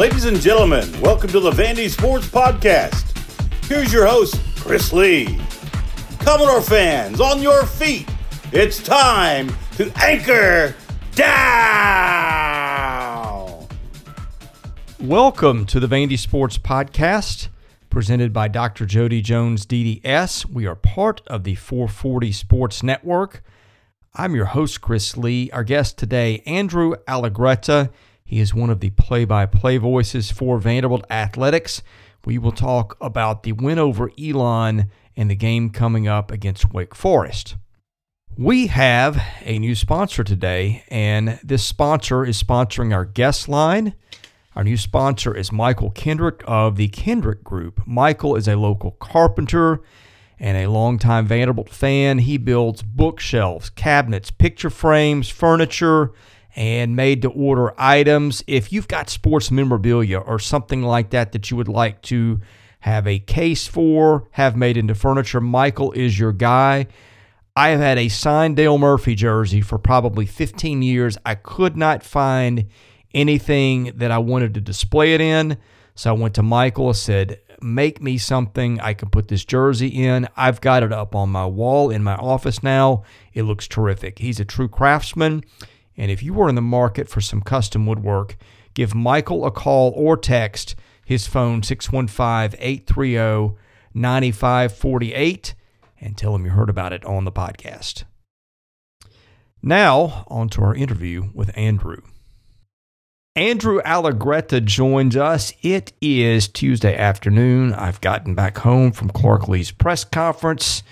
Ladies and gentlemen, welcome to the Vandy Sports Podcast. Here's your host, Chris Lee. Commodore fans, on your feet. It's time to anchor down. Welcome to the Vandy Sports Podcast, presented by Dr. Jody Jones DDS. We are part of the 440 Sports Network. I'm your host, Chris Lee. Our guest today, Andrew Allegretta. He is one of the play by play voices for Vanderbilt Athletics. We will talk about the win over Elon and the game coming up against Wake Forest. We have a new sponsor today, and this sponsor is sponsoring our guest line. Our new sponsor is Michael Kendrick of the Kendrick Group. Michael is a local carpenter and a longtime Vanderbilt fan. He builds bookshelves, cabinets, picture frames, furniture, and made to order items. If you've got sports memorabilia or something like that that you would like to have a case for, have made into furniture, Michael is your guy. I have had a signed Dale Murphy jersey for probably 15 years. I could not find anything that I wanted to display it in. So I went to Michael and said, make me something I can put this jersey in. I've got it up on my wall in my office now. It looks terrific. He's a true craftsman. And if you were in the market for some custom woodwork, give Michael a call or text his phone 615 830 9548 and tell him you heard about it on the podcast. Now, on to our interview with Andrew. Andrew Allegretta joins us. It is Tuesday afternoon. I've gotten back home from Clark Lea's press conference.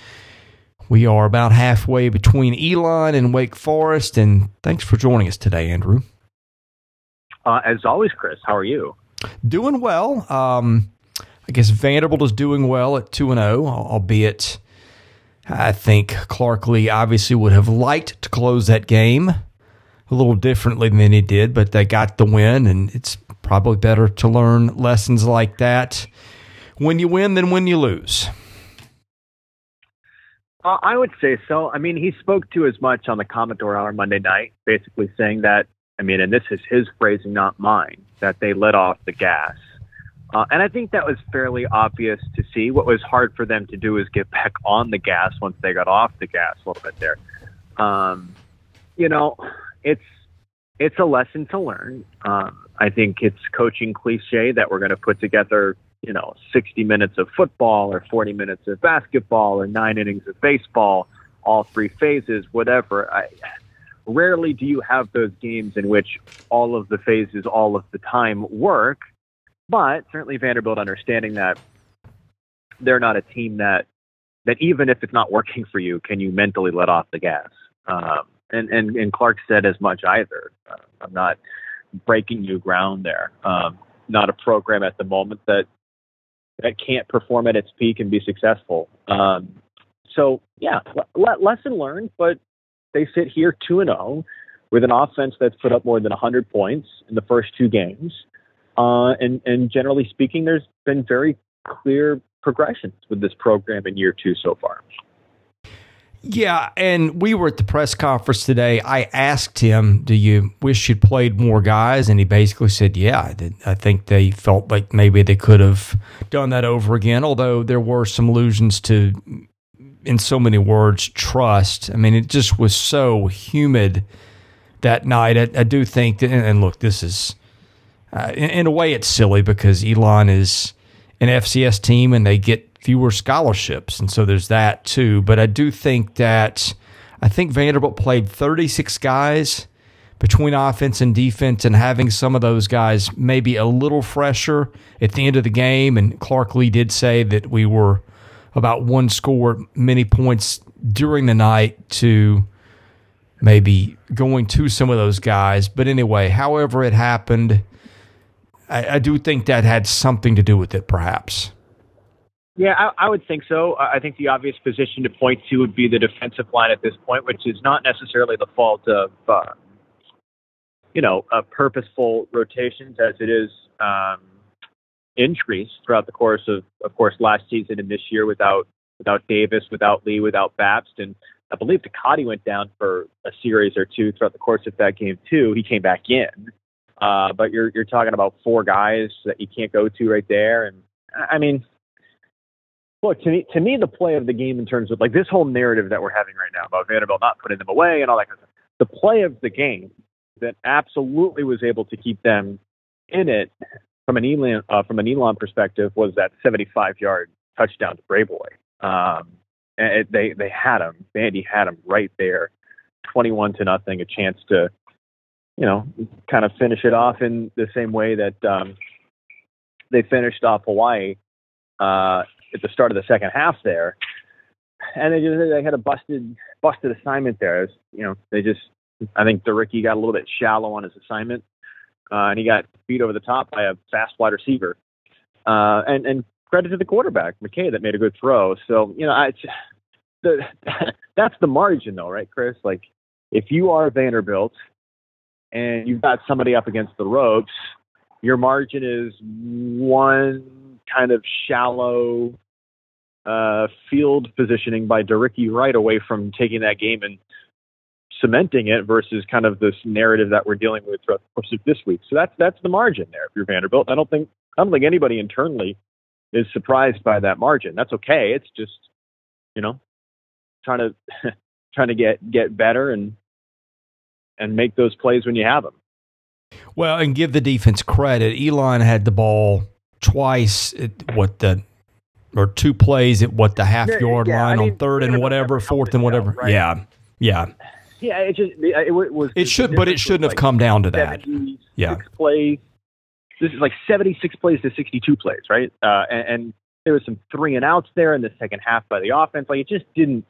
We are about halfway between Elon and Wake Forest, and thanks for joining us today, Andrew. Uh, as always, Chris, how are you? Doing well. Um, I guess Vanderbilt is doing well at 2 and 0, albeit I think Clark Lea obviously would have liked to close that game a little differently than he did, but they got the win, and it's probably better to learn lessons like that when you win than when you lose. Uh, I would say so. I mean, he spoke to as much on the Commodore Hour Monday night, basically saying that, I mean, and this is his phrasing, not mine, that they let off the gas. Uh, and I think that was fairly obvious to see. What was hard for them to do is get back on the gas once they got off the gas a little bit there. Um, you know, it's it's a lesson to learn. Um, I think it's coaching cliche that we're going to put together, you know, 60 minutes of football or 40 minutes of basketball or nine innings of baseball, all three phases, whatever. I, rarely do you have those games in which all of the phases all of the time work. But certainly Vanderbilt understanding that they're not a team that that even if it's not working for you, can you mentally let off the gas? Um, and and and Clark said as much either. Uh, I'm not breaking new ground there. Um, not a program at the moment that that can't perform at its peak and be successful. Um, so yeah, le- lesson learned. But they sit here two and zero oh with an offense that's put up more than 100 points in the first two games. Uh, and and generally speaking, there's been very clear progressions with this program in year two so far. Yeah, and we were at the press conference today. I asked him, "Do you wish you'd played more guys?" And he basically said, "Yeah, I, think they felt like maybe they could have done that over again." Although there were some allusions to, in so many words, trust. I mean, it just was so humid that night. I, I do think, that, and look, this is uh, in, in a way it's silly because Elon is an FCS team and they get fewer scholarships. And so there's that too. But I do think that I think Vanderbilt played 36 guys between offense and defense and having some of those guys maybe a little fresher at the end of the game. And Clark Lea did say that we were about one score, many points during the night to maybe going to some of those guys. But anyway, however it happened, I, I do think that had something to do with it, perhaps. Yeah, I, I would think so. I think the obvious position to point to would be the defensive line at this point, which is not necessarily the fault of, uh, you know, uh, purposeful rotations as it is um, increased throughout the course of, of course, last season and this year without without Davis, without Lee, without Babst, and I believe Ducati went down for a series or two throughout the course of that game too. He came back in, Uh, but you're you're talking about four guys that you can't go to right there, and I mean, look to me to me the play of the game in terms of like this whole narrative that we're having right now about Vanderbilt not putting them away and all that kind of stuff. The play of the game that absolutely was able to keep them in it from an Elon uh, from an Elon perspective was that 75 yard touchdown to Brayboy. Um, and it, they they had him. Vandy had him right there, 21 to nothing, a chance to you know, kind of finish it off in the same way that um, they finished off Hawaii uh, at the start of the second half there. And they just they had a busted busted assignment there. Was, you know, they just I think DeRickey got a little bit shallow on his assignment, uh, and he got beat over the top by a fast wide receiver. Uh, and and credit to the quarterback McKay that made a good throw. So you know, I, the, that's the margin though, right, Chris? Like if you are Vanderbilt and you've got somebody up against the ropes, your margin is one kind of shallow uh, field positioning by DeRickey right away from taking that game and cementing it versus kind of this narrative that we're dealing with throughout the course of this week. So that's that's the margin there if you're Vanderbilt. I don't think I don't think anybody internally is surprised by that margin. That's okay. It's just you know trying to trying to get get better and and make those plays when you have them. Well, and give the defense credit. Elon had the ball twice at what the or two plays at what the half yard yeah, line I mean, on third and whatever, fourth and whatever. Right? Yeah, yeah. Yeah, it just it was. It should, but it shouldn't have like come down to that. Yeah, plays. This is like seventy-six plays to sixty-two plays, right? Uh, and, and there was some three and outs there in the second half by the offense. Like it just didn't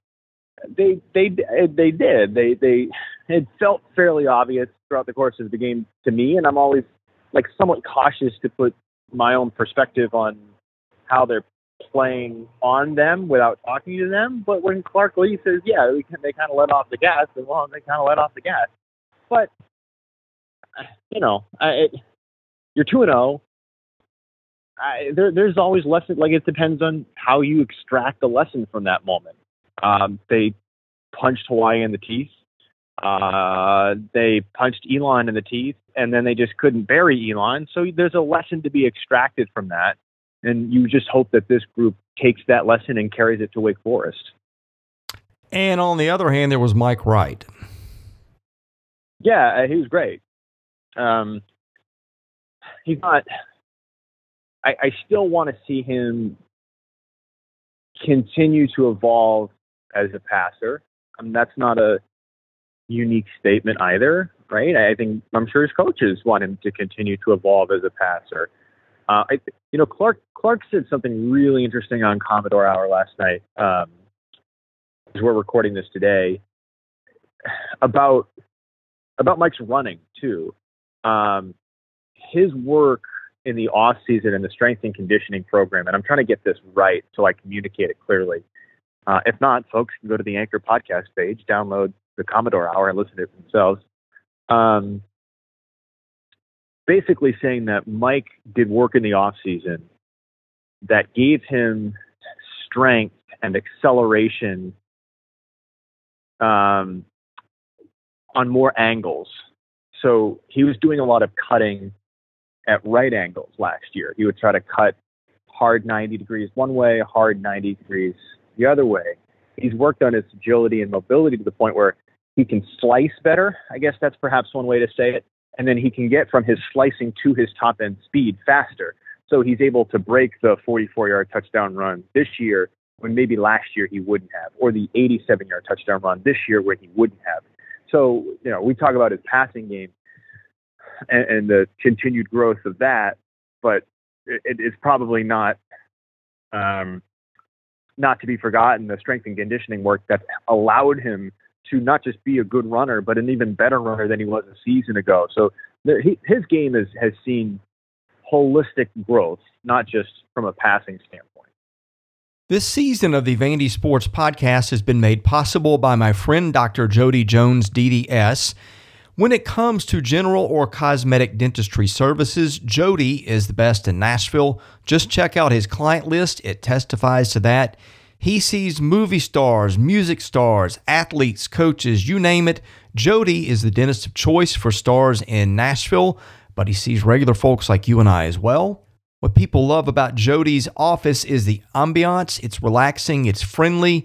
they they they did. They they it felt fairly obvious throughout the course of the game to me, and I'm always like somewhat cautious to put my own perspective on how they're playing on them without talking to them. But when Clark Lea says, "Yeah, can, they kind of let off the gas," then well, they kind of let off the gas. But you know, I, it, you're two and zero. Oh. There, there's always lesson. Like it depends on how you extract the lesson from that moment. Um, they punched Hawaii in the teeth. Uh, they punched Elon in the teeth, and then they just couldn't bury Elon. So there's a lesson to be extracted from that, and you just hope that this group takes that lesson and carries it to Wake Forest. And on the other hand, there was Mike Wright. Yeah, he was great. Um, he's not. I, I still want to see him continue to evolve as a passer. I mean, that's not a unique statement either, right? I think I'm sure his coaches want him to continue to evolve as a passer. Uh, I, you know, Clark Clark said something really interesting on Commodore Hour last night. Um, as we're recording this today, about about Mike's running too. Um, his work in the off season in the strength and conditioning program, and I'm trying to get this right so I communicate it clearly. Uh, if not, folks can go to the Anchor podcast page, download the Commodore Hour, and listen to it themselves. Um, basically saying that Mike did work in the off season that gave him strength and acceleration um, on more angles. So he was doing a lot of cutting at right angles last year. He would try to cut hard 90 degrees one way, hard 90 degrees the other way. He's worked on his agility and mobility to the point where he can slice better. I guess that's perhaps one way to say it. And then he can get from his slicing to his top end speed faster. So he's able to break the 44 yard touchdown run this year when maybe last year he wouldn't have, or the 87 yard touchdown run this year where he wouldn't have. So, you know, we talk about his passing game and, and the continued growth of that, but it, it's probably not um, not to be forgotten the strength and conditioning work that allowed him to not just be a good runner, but an even better runner than he was a season ago. So the, he, his game is, has seen holistic growth, not just from a passing standpoint. This season of the Vandy Sports Podcast has been made possible by my friend Dr. Jody Jones, DDS. When it comes to general or cosmetic dentistry services, Jody is the best in Nashville. Just check out his client list, it testifies to that. He sees movie stars, music stars, athletes, coaches, you name it. Jody is the dentist of choice for stars in Nashville. but he sees regular folks like you and I as well. What people love about Jody's office is the ambiance. It's relaxing, it's friendly.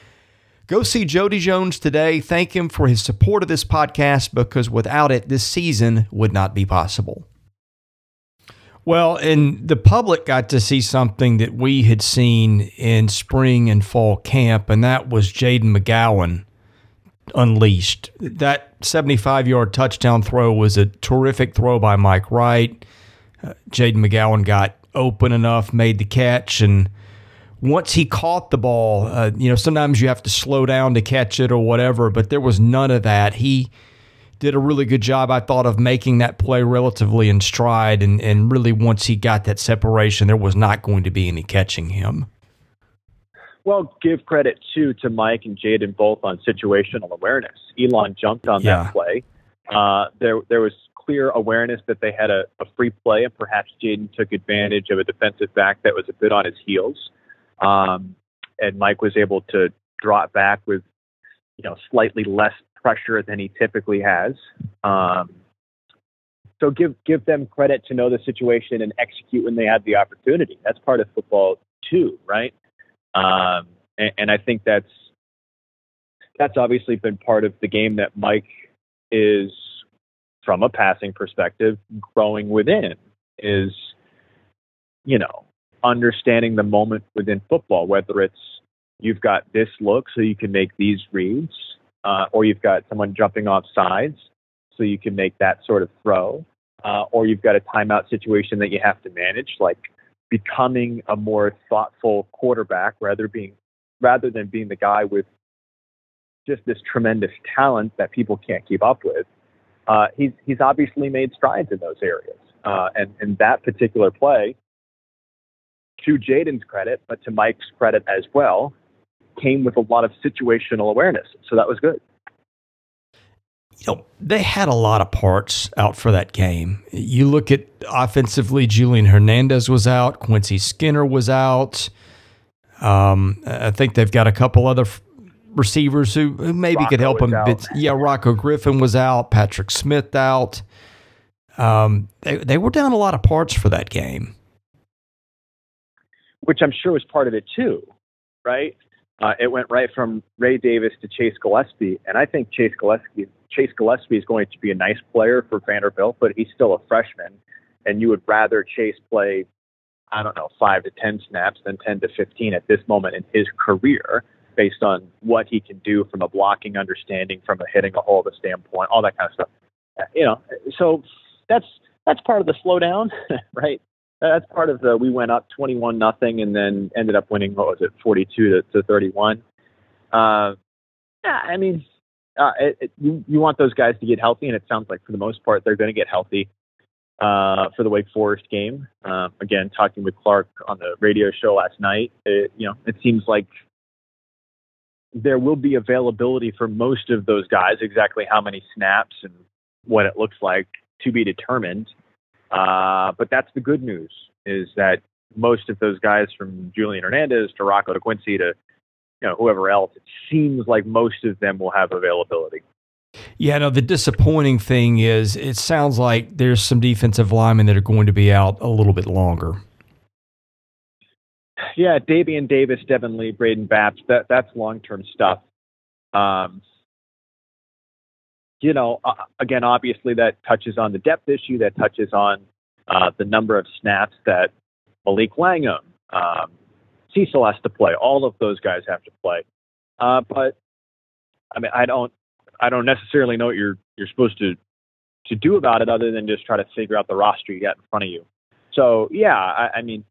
Go see Jody Jones today. Thank him for his support of this podcast because without it, this season would not be possible. Well, and the public got to see something that we had seen in spring and fall camp, and that was Jayden McGowan unleashed. That 75 yard touchdown throw was a terrific throw by Mike Wright. Uh, Jayden McGowan got open enough, made the catch, and once he caught the ball, uh, you know, sometimes you have to slow down to catch it or whatever, but there was none of that. He did a really good job, I thought, of making that play relatively in stride. And, and really, once he got that separation, there was not going to be any catching him. Well, give credit too to Mike and Jayden both on situational awareness. Elon jumped on yeah. that play. Uh, there, there was clear awareness that they had a, a free play, and perhaps Jayden took advantage of a defensive back that was a bit on his heels. Um, and Mike was able to it back with, you know, slightly less pressure than he typically has. Um, so give give them credit to know the situation and execute when they have the opportunity. That's part of football too, right? Um, and, and I think that's that's obviously been part of the game that Mike is, from a passing perspective, growing within. Is you know understanding the moment within football, whether it's you've got this look so you can make these reads, uh, or you've got someone jumping off sides so you can make that sort of throw, uh, or you've got a timeout situation that you have to manage, like becoming a more thoughtful quarterback rather being rather than being the guy with just this tremendous talent that people can't keep up with. Uh, he's he's obviously made strides in those areas, uh, and in that particular play, to Jayden's credit, but to Mike's credit as well, came with a lot of situational awareness. So that was good. You know, they had a lot of parts out for that game. You look at offensively, Julian Hernandez was out, Quincy Skinner was out. Um, I think they've got a couple other receivers who, who maybe Rocco could help them. Bit. Yeah, Rocco Griffin was out, Patrick Smith out. Um, they, they were down a lot of parts for that game which I'm sure was part of it too, right? Uh, it went right from Ray Davis to Chase Gillespie, and I think Chase Gillespie Chase Gillespie is going to be a nice player for Vanderbilt, but he's still a freshman, and you would rather Chase play, I don't know, five to ten snaps than ten to fifteen at this moment in his career, based on what he can do from a blocking understanding, from a hitting a hole the standpoint, all that kind of stuff. Uh, you know, so that's that's part of the slowdown, right? That's part of the we went up 21 nothing and then ended up winning what was it 42 to, to 31 uh, yeah i mean uh, it, it, you, you want those guys to get healthy and it sounds like for the most part they're going to get healthy uh, for the wake forest game. Uh, again talking with clark on the radio show last night it, you know it seems like there will be availability for most of those guys exactly how many snaps and what it looks like to be determined uh, but that's the good news is that most of those guys from Julian Hernandez to Rocco to Quincy to you know whoever else, it seems like most of them will have availability. Yeah, no, the disappointing thing is it sounds like there's some defensive linemen that are going to be out a little bit longer. Yeah, Davian Davis, Devin Lee, Braden Baps, that that's long term stuff. Um, you know, uh, again, obviously that touches on the depth issue, that touches on uh, the number of snaps that Malik Langham, um, Cecil has to play. All of those guys have to play. Uh, but I mean, I don't, I don't necessarily know what you're you're supposed to to do about it, other than just try to figure out the roster you got in front of you. So yeah, I, I mean,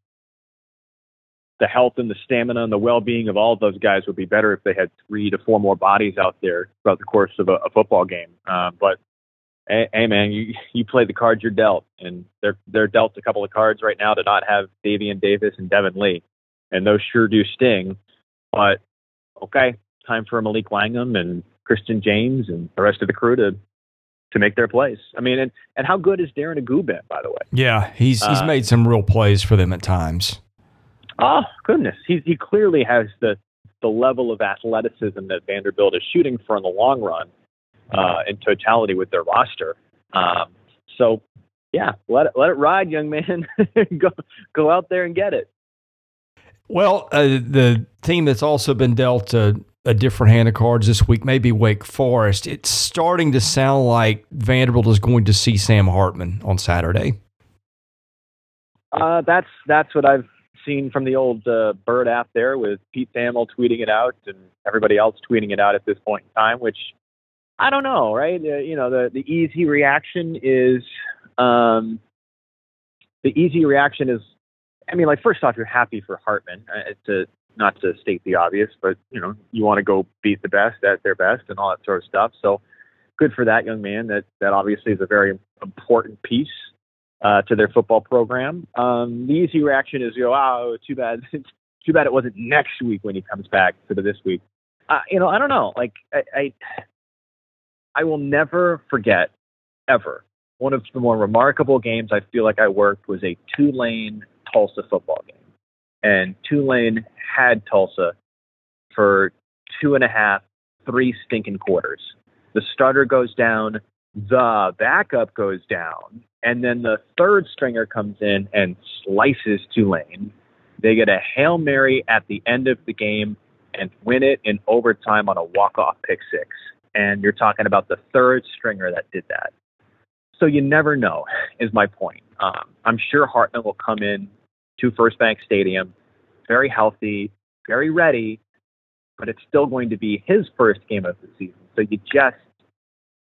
the health and the stamina and the well-being of all of those guys would be better if they had three to four more bodies out there throughout the course of a, a football game. Uh, but hey, hey, man, you you play the cards you're dealt, and they're they're dealt a couple of cards right now to not have Davian Davis and Devin Lee, and those sure do sting. But okay, time for Malik Langham and Christian James and the rest of the crew to to make their plays. I mean, and, and how good is Darren Agu been, by the way? Yeah, he's he's uh, made some real plays for them at times. Oh goodness, he he clearly has the the level of athleticism that Vanderbilt is shooting for in the long run, uh, in totality with their roster. Um, so, yeah, let it let it ride, young man. go go out there and get it. Well, uh, the team that's also been dealt a, a, different hand of cards this week, maybe Wake Forest. It's starting to sound like Vanderbilt is going to see Sam Hartman on Saturday. Uh, that's that's what I've seen from the old uh, Bird app there, with Pete Thamel tweeting it out and everybody else tweeting it out at this point in time. Which I don't know, right? Uh, you know, the the easy reaction is um, the easy reaction is I mean, like first off, you're happy for Hartman. Uh, to not to state the obvious, but you know, you want to go beat the best at their best and all that sort of stuff. So good for that young man. That that obviously is a very important piece uh, to their football program. Um, the easy reaction is, you know, oh, too bad. too bad it wasn't next week when he comes back the this week. Uh, you know, I don't know. Like I, I, I will never forget ever one of the more remarkable games I feel like I worked was a Tulane Tulsa football game. And Tulane had Tulsa for two and a half, three stinking quarters. The starter goes down, the backup goes down, and then the third stringer comes in and slices Tulane. They get a Hail Mary at the end of the game and win it in overtime on a walk-off pick six. And you're talking about the third stringer that did that. So you never know, is my point. Um, I'm sure Hartman will come in to FirstBank Stadium, very healthy, very ready, but it's still going to be his first game of the season. So you just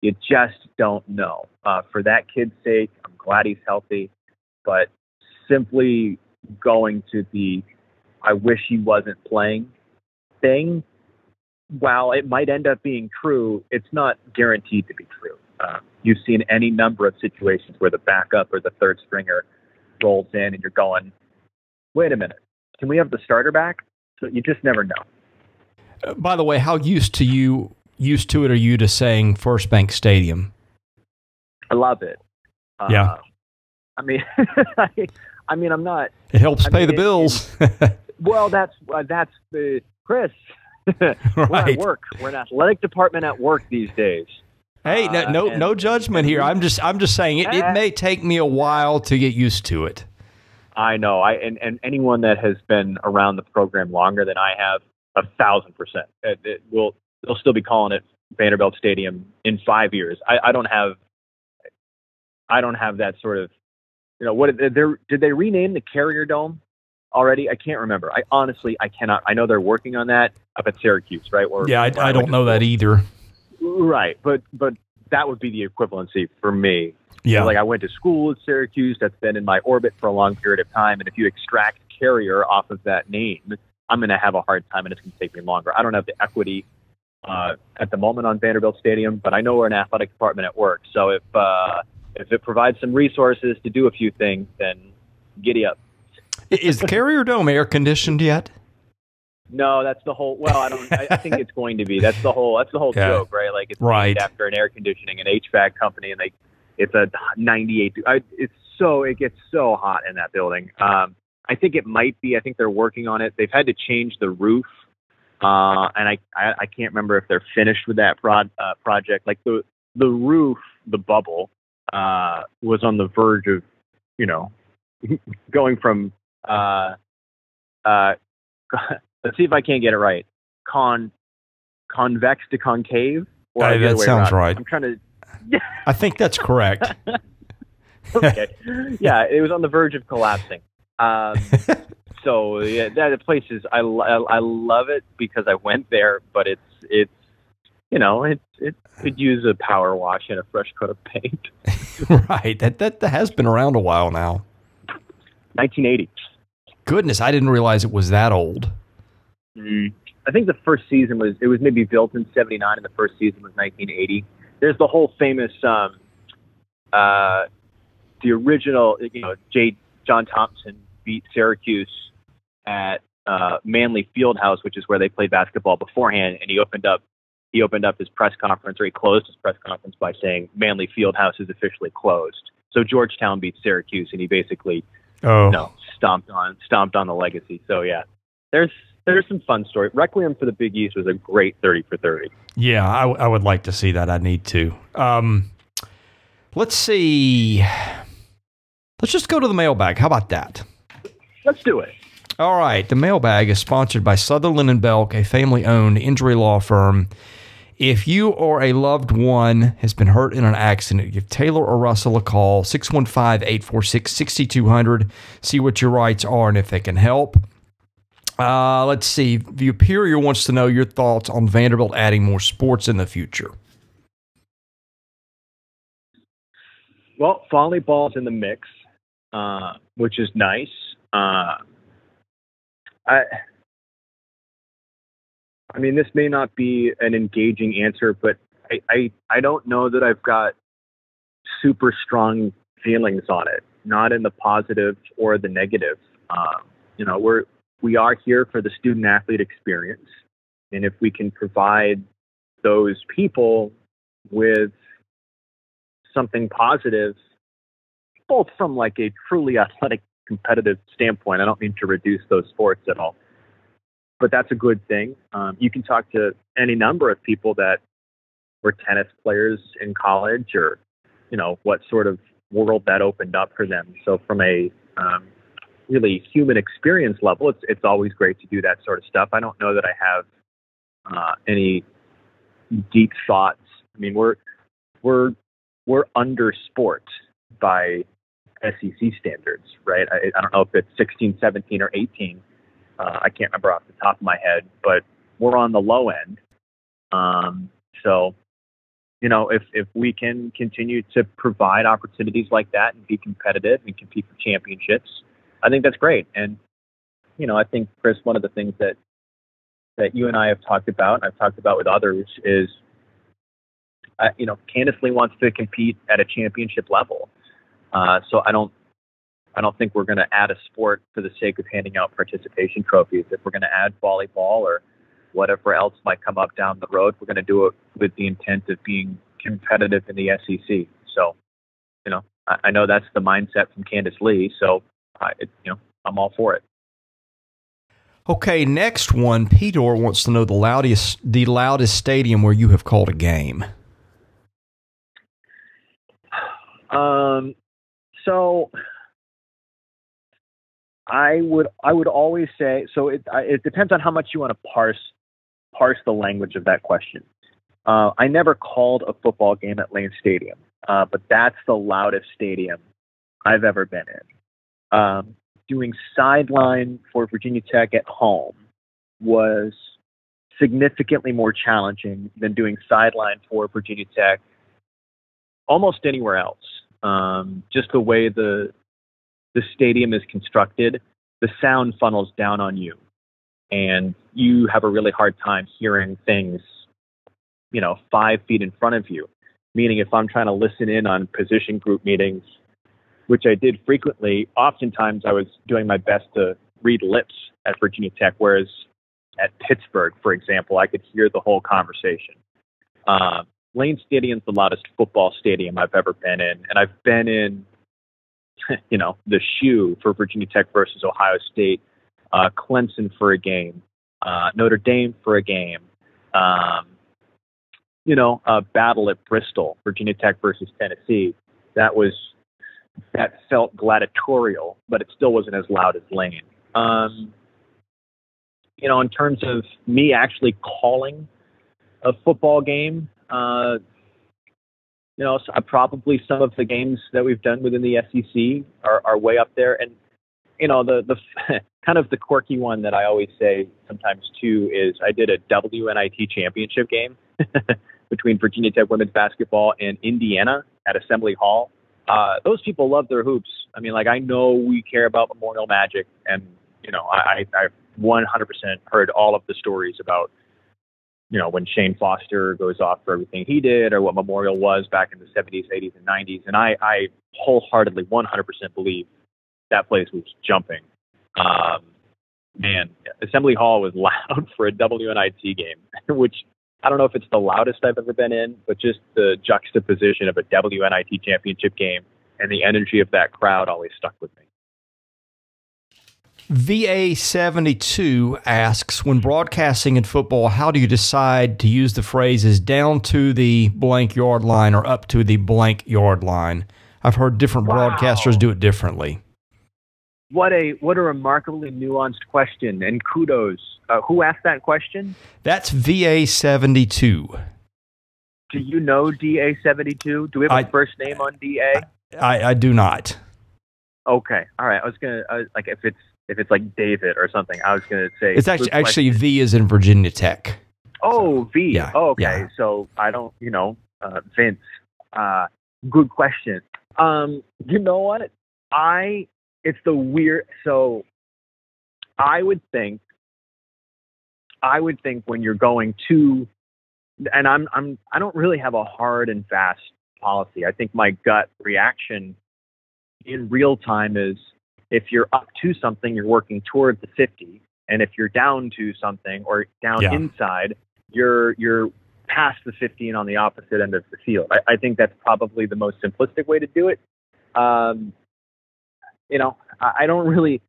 you just don't know. Uh, for that kid's sake, I'm glad he's healthy, but simply going to the I wish he wasn't playing thing, while it might end up being true, it's not guaranteed to be true. Uh, you've seen any number of situations where the backup or the third stringer rolls in and you're going, wait a minute, can we have the starter back? So you just never know. Uh, by the way, how used to you used to it are you to saying FirstBank Stadium? I love it. Uh, yeah. I mean, I, mean, I'm not. It helps I pay mean, the it, bills. It, well, that's uh, that's the Chris. right. We're at work. We're an athletic department at work these days. Hey, no, no, uh, no judgment here. I'm just, I'm just saying it, it may take me a while to get used to it. I know. I and, and anyone that has been around the program longer than I have, a thousand percent, it, it will they'll still be calling it Vanderbilt Stadium in five years. I, I don't have, I don't have that sort of, you know, what did they, did they rename the Carrier Dome already? I can't remember. I honestly I cannot. I know they're working on that up at Syracuse, right? Where, yeah, I, I don't know that either. Right, but but that would be the equivalency for me yeah. like I went to school at Syracuse. That's been in my orbit for a long period of time. And if you extract carrier off of that name, I'm going to have a hard time and it's going to take me longer. I don't have the equity uh, at the moment on Vanderbilt Stadium, but I know we're an athletic department at work. So if, uh, if it provides some resources to do a few things, then giddy up. Is the Carrier Dome air conditioned yet? No, that's the whole. Well, I don't. I, I think it's going to be. That's the whole. That's the whole yeah. joke, right? Like it's right after an air conditioning and HVAC company, and they it's a 98. I, it's so it gets so hot in that building. Um, I think it might be. I think they're working on it. They've had to change the roof, uh, and I, I I can't remember if they're finished with that prod, uh, project. Like the the roof, the bubble, uh, was on the verge of, you know, going from. Uh, uh, let's see if I can't get it right. Con convex to concave. Or that sounds around. right. I'm trying to I think that's correct. okay. Yeah, it was on the verge of collapsing. Um, so yeah, that place is I, I, I love it because I went there, but it's it's you know it it could use a power wash and a fresh coat of paint. right. That, that that has been around a while now. 1980. Goodness, I didn't realize it was that old. Mm. I think the first season was it was maybe built in '79, and the first season was 1980 there's the whole famous um, uh, the original you know John Thompson beat Syracuse at uh, Manley Fieldhouse, which is where they played basketball beforehand, and he opened up he opened up his press conference, or he closed his press conference by saying Manley Fieldhouse is officially closed. So Georgetown beat Syracuse, and he basically oh. you know, stomped on stomped on the legacy. So yeah, there's there's some fun story. Requiem for the Big East was a great thirty for thirty. Yeah, I, I would like to see that. I need to. Um, let's see. Let's just go to the mailbag. How about that? Let's do it. All right. The mailbag is sponsored by Sutherland and Belk, a family-owned injury law firm. If you or a loved one has been hurt in an accident, give Taylor or Russell a call, 615 846 6200. See what your rights are and if they can help. Uh, let's see. The Superior wants to know your thoughts on Vanderbilt adding more sports in the future. Well, volleyball's in the mix, uh, which is nice. Uh, I, I mean, this may not be an engaging answer, but I, I, I don't know that I've got super strong feelings on it, not in the positive or the negative. Um, you know, we're we are here for the student athlete experience, and if we can provide those people with something positive, both from like a truly athletic competitive standpoint. I don't mean to reduce those sports at all, but that's a good thing. Um, you can talk to any number of people that were tennis players in college, or you know what sort of world that opened up for them. So from a um, really human experience level, it's it's always great to do that sort of stuff. I don't know that I have uh, any deep thoughts. I mean, we're we're we're under sport by SEC standards, right? I, I don't know if it's 16, 17, or 18. Uh, I can't remember off the top of my head, but we're on the low end. Um, so, you know, if if we can continue to provide opportunities like that and be competitive and compete for championships, I think that's great. And you know, I think Chris, one of the things that that you and I have talked about, and I've talked about with others, is uh, you know, Candice Lee wants to compete at a championship level. Uh, so I don't I don't think we're going to add a sport for the sake of handing out participation trophies. If we're going to add volleyball or whatever else might come up down the road, we're going to do it with the intent of being competitive in the SEC. So, you know, I, I know that's the mindset from Candice Lee. So, uh, it, you know, I'm all for it. Okay, next one. Peter wants to know the loudest the loudest stadium where you have called a game. Um, so I would I would always say so. It it depends on how much you want to parse parse the language of that question. Uh, I never called a football game at Lane Stadium, uh, but that's the loudest stadium I've ever been in. Um, doing sideline for Virginia Tech at home was significantly more challenging than doing sideline for Virginia Tech almost anywhere else. Um, just the way the the stadium is constructed, the sound funnels down on you, and you have a really hard time hearing things, you know, five feet in front of you. Meaning, if I'm trying to listen in on position group meetings, which I did frequently, oftentimes I was doing my best to read lips at Virginia Tech, whereas at Pittsburgh, for example, I could hear the whole conversation. Uh, Lane Stadium's the loudest football stadium I've ever been in, and I've been in, you know, the shoe for Virginia Tech versus Ohio State, uh, Clemson for a game, uh, Notre Dame for a game, um, you know, a battle at Bristol, Virginia Tech versus Tennessee. That was that felt gladiatorial, but it still wasn't as loud as Lane. Um, you know, in terms of me actually calling a football game, uh, you know, so probably some of the games that we've done within the SEC are, are way up there. And you know, the the kind of the quirky one that I always say sometimes too is I did a WNIT championship game between Virginia Tech women's basketball and Indiana at Assembly Hall. Uh, those people love their hoops. I mean, like I know we care about Memorial Magic, and you know, I, I've 100% heard all of the stories about you know, when Shan Foster goes off for everything he did or what Memorial was back in the 70s, 80s, and 90s. And I, I wholeheartedly 100% believe that place was jumping. Um, man, Assembly Hall was loud for a WNIT game, which I don't know if it's the loudest I've ever been in, but just the juxtaposition of a WNIT championship game and the energy of that crowd always stuck with me. VA72 asks When broadcasting in football, how do you decide to use the phrases down to the blank yard line or up to the blank yard line? I've heard different Wow. broadcasters do it differently. What a what a remarkably nuanced question, and kudos. Uh, who asked that question? That's VA72. Do you know DA seventy two? Do we have a I- first name on DA? I, I do not. Okay, all right. I was gonna was, like if it's if it's like David or something. I was gonna say It's actually actually. V is in Virginia Tech. Oh, V. Yeah, oh, okay. yeah. So I don't, you know, uh, Vince. Uh, good question. Um, you know what? I it's the weird. So I would think, I would think when you're going to, and I'm I'm I don't really have a hard and fast policy. I think my gut reaction in real time is if you're up to something, you're working toward the 50, and if you're down to something or down Yeah. inside, you're you're past the 50 and on the opposite end of the field. I, I think that's probably the most simplistic way to do it. Um, you know, I, I don't really.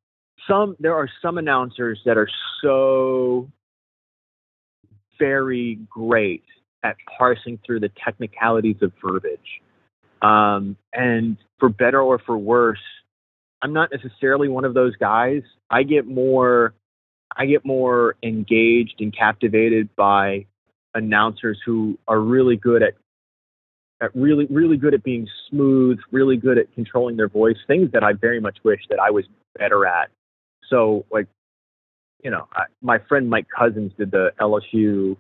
Some there are some announcers that are so very great at parsing through the technicalities of verbiage. Um, and for better or for worse, I'm not necessarily one of those guys. I get more, I get more engaged and captivated by announcers who are really good at, at really, really good at being smooth, really good at controlling their voice. Things that I very much wish that I was better at. So, like, you know, I, my friend Mike Couzens did the LSU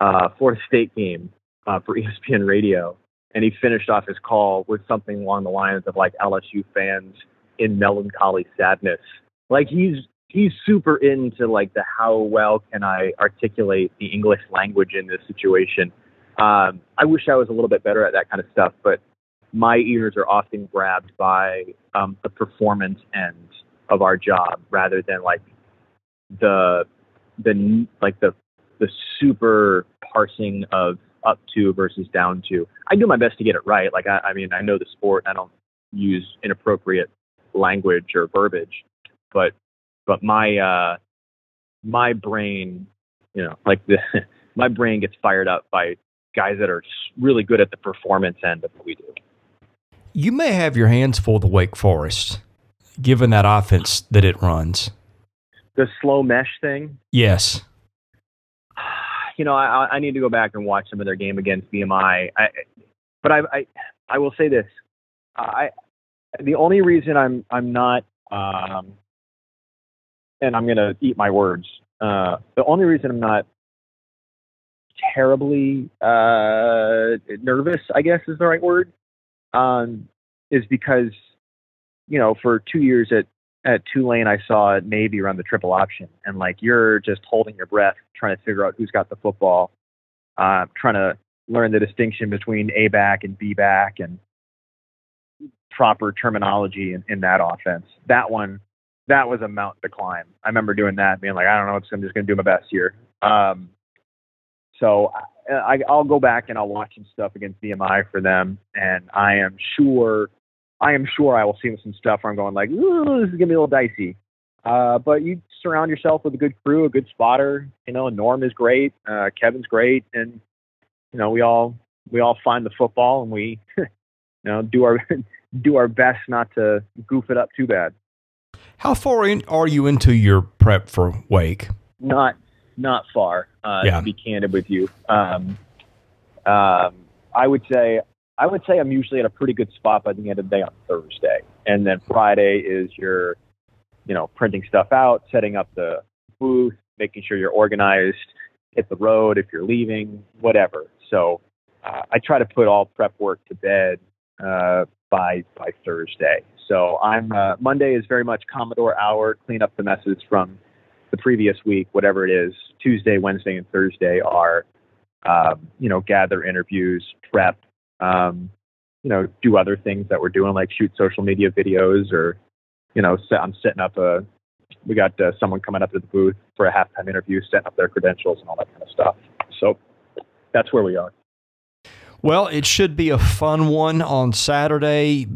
uh, Florida State game uh, for ESPN Radio, and he finished off his call with something along the lines of like LSU fans in melancholy sadness. Like he's he's super into like the how well can I articulate the English language in this situation. Um, I wish I was a little bit better at that kind of stuff, but my ears are often grabbed by um, the performance end of our job rather than like the the like the the super parsing of up to versus down to. I do my best to get it right. Like I, I mean, I know the sport. I don't use inappropriate language or verbiage, but but my uh, my brain, you know, like the my brain gets fired up by guys that are really good at the performance end of what we do. You may have your hands full with Wake Forest, given that offense that it runs. The slow mesh thing, Yes. you know, I, I need to go back and watch some of their game against VMI. I, but I, I, I will say this: I, the only reason I'm, I'm not, um, and I'm to eat my words. Uh, the only reason I'm not terribly uh, nervous, I guess is the right word, um, is because, you know, for two years at at Tulane, I saw Navy run the triple option, and like you're just holding your breath, trying to figure out who's got the football, uh, trying to learn the distinction between A back and B back, and proper terminology in, in that offense. That one, that was a mountain to climb. I remember doing that, being like, I don't know, I'm just going to do my best here. Um, so I, I, I'll go back and I'll watch some stuff against VMI for them, and I am sure I am sure I will see some stuff where I'm going like, Ooh, this is gonna be a little dicey. Uh, but you surround yourself with a good crew, a good spotter. You know, Norm is great, uh, Kevin's great, and you know we all we all find the football and we you know do our do our best not to goof it up too bad. How far in are you into your prep for Wake? Not not far. Uh, Yeah. To be candid with you, um, um, I would say I would say I'm usually at a pretty good spot by the end of the day on Thursday, and then Friday is your, you know, printing stuff out, setting up the booth, making sure you're organized, hit the road if you're leaving, whatever. So uh, I try to put all prep work to bed uh, by by Thursday. So I'm uh, Monday is very much Commodore hour, clean up the messes from the previous week, whatever it is. Tuesday, Wednesday, and Thursday are, um, you know, gather interviews, prep, um, you know, do other things that we're doing, like shoot social media videos or, you know, set, I'm setting up a we got uh, someone coming up to the booth for a halftime interview, setting up their credentials and all that kind of stuff. So that's where we are. Well, it should be a fun one on Saturday.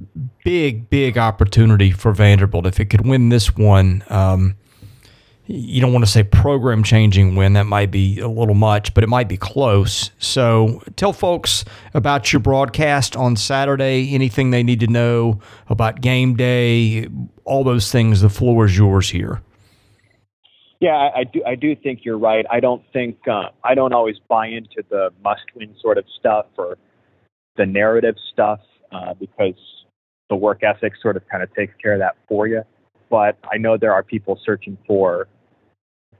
Big, big opportunity for Vanderbilt. If it could win this one, um, you don't want to say program changing win. That might be a little much, but it might be close. So tell folks about your broadcast on Saturday, anything they need to know about game day, all those things. The floor is yours here. Yeah, I, I do. I do think you're right. I don't think uh, I don't always buy into the must-win sort of stuff or the narrative stuff uh, because the work ethic sort of kind of takes care of that for you. But I know there are people searching for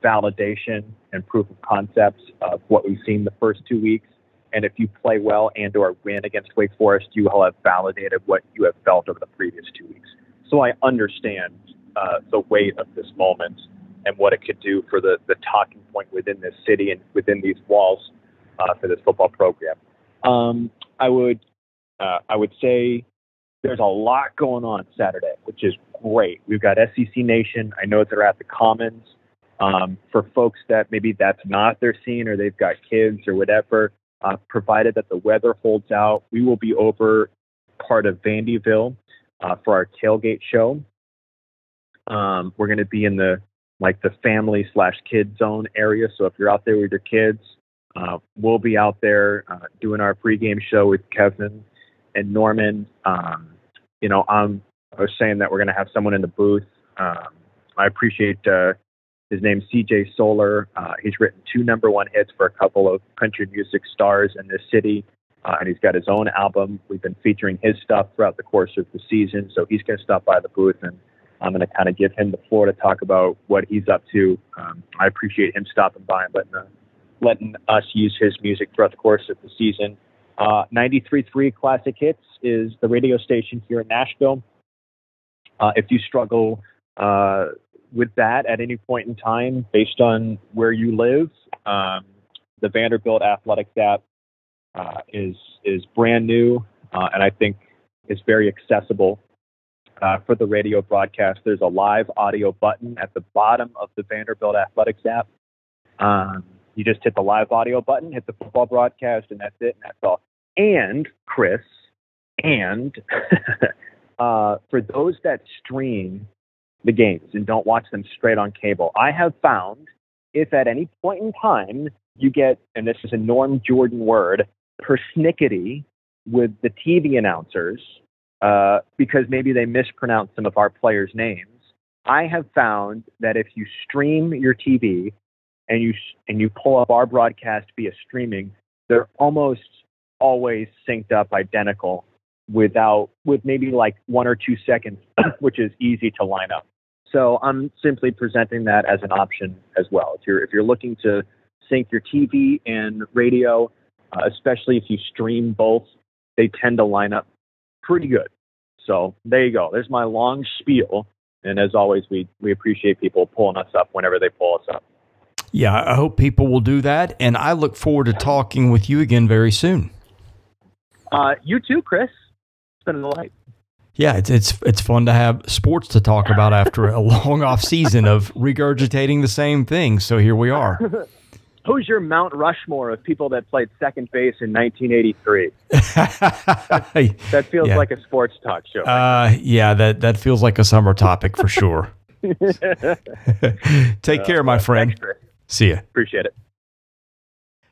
validation and proof of concepts of what we've seen the first two weeks. And if you play well and or win against Wake Forest, you will have validated what you have felt over the previous two weeks. So I understand uh, the weight of this moment and what it could do for the, the talking point within this city and within these walls uh, for this football program. Um, I would uh, I would say there's a lot going on Saturday, which is great. We've got SEC Nation. I know they're at the Commons. Um, for folks that maybe that's not their scene or they've got kids or whatever, uh, provided that the weather holds out, we will be over part of Vandyville uh, for our tailgate show. Um, we're going to be in the like the family slash kid zone area. So if you're out there with your kids, uh, we'll be out there uh, doing our pregame show with Kevin and Norman. Um, you know, I'm, I was saying that we're going to have someone in the booth. Um, I appreciate uh, his name's CJ Solar. Uh, he's written two number one hits for a couple of country music stars in this city, uh, and he's got his own album. We've been featuring his stuff throughout the course of the season, so he's going to stop by the booth, and I'm going to kind of give him the floor to talk about what he's up to. Um, I appreciate him stopping by and letting, uh, letting us use his music throughout the course of the season. Uh, 93.3 Classic Hits is the radio station here in Nashville. Uh, if you struggle uh, with that at any point in time, based on where you live, um, the Vanderbilt Athletics app uh, is is brand new, uh, and I think is very accessible uh, for the radio broadcast. There's a live audio button at the bottom of the Vanderbilt Athletics app. Um, you just hit the live audio button, hit the football broadcast, and that's it, and that's all. And Chris, and uh, for those that stream the games and don't watch them straight on cable, I have found if at any point in time you get, and this is a Norm Jordan word, persnickety with the TV announcers uh, because maybe they mispronounce some of our players' names. I have found that if you stream your TV and you and you pull up our broadcast via streaming, they're almost always synced up identical without with maybe like one or two seconds, which is easy to line up. So I'm simply presenting that as an option as well. If you're if you're looking to sync your TV and radio, uh, especially if you stream both, they tend to line up pretty good. So there you go. There's my long spiel. And as always, we we appreciate people pulling us up whenever they pull us up. Yeah, I hope people will do that, and I look forward to talking with you again very soon. Uh, you too, Chris. It's been a delight. Yeah, it's it's it's fun to have sports to talk about after a long off season of regurgitating the same thing. So here we are. Who's your Mount Rushmore of people that played second base in 1983? that, that feels Yeah. like a sports talk show. Uh, yeah, that that feels like a summer topic for sure. Take care, my friend. Thanks, See ya. Appreciate it.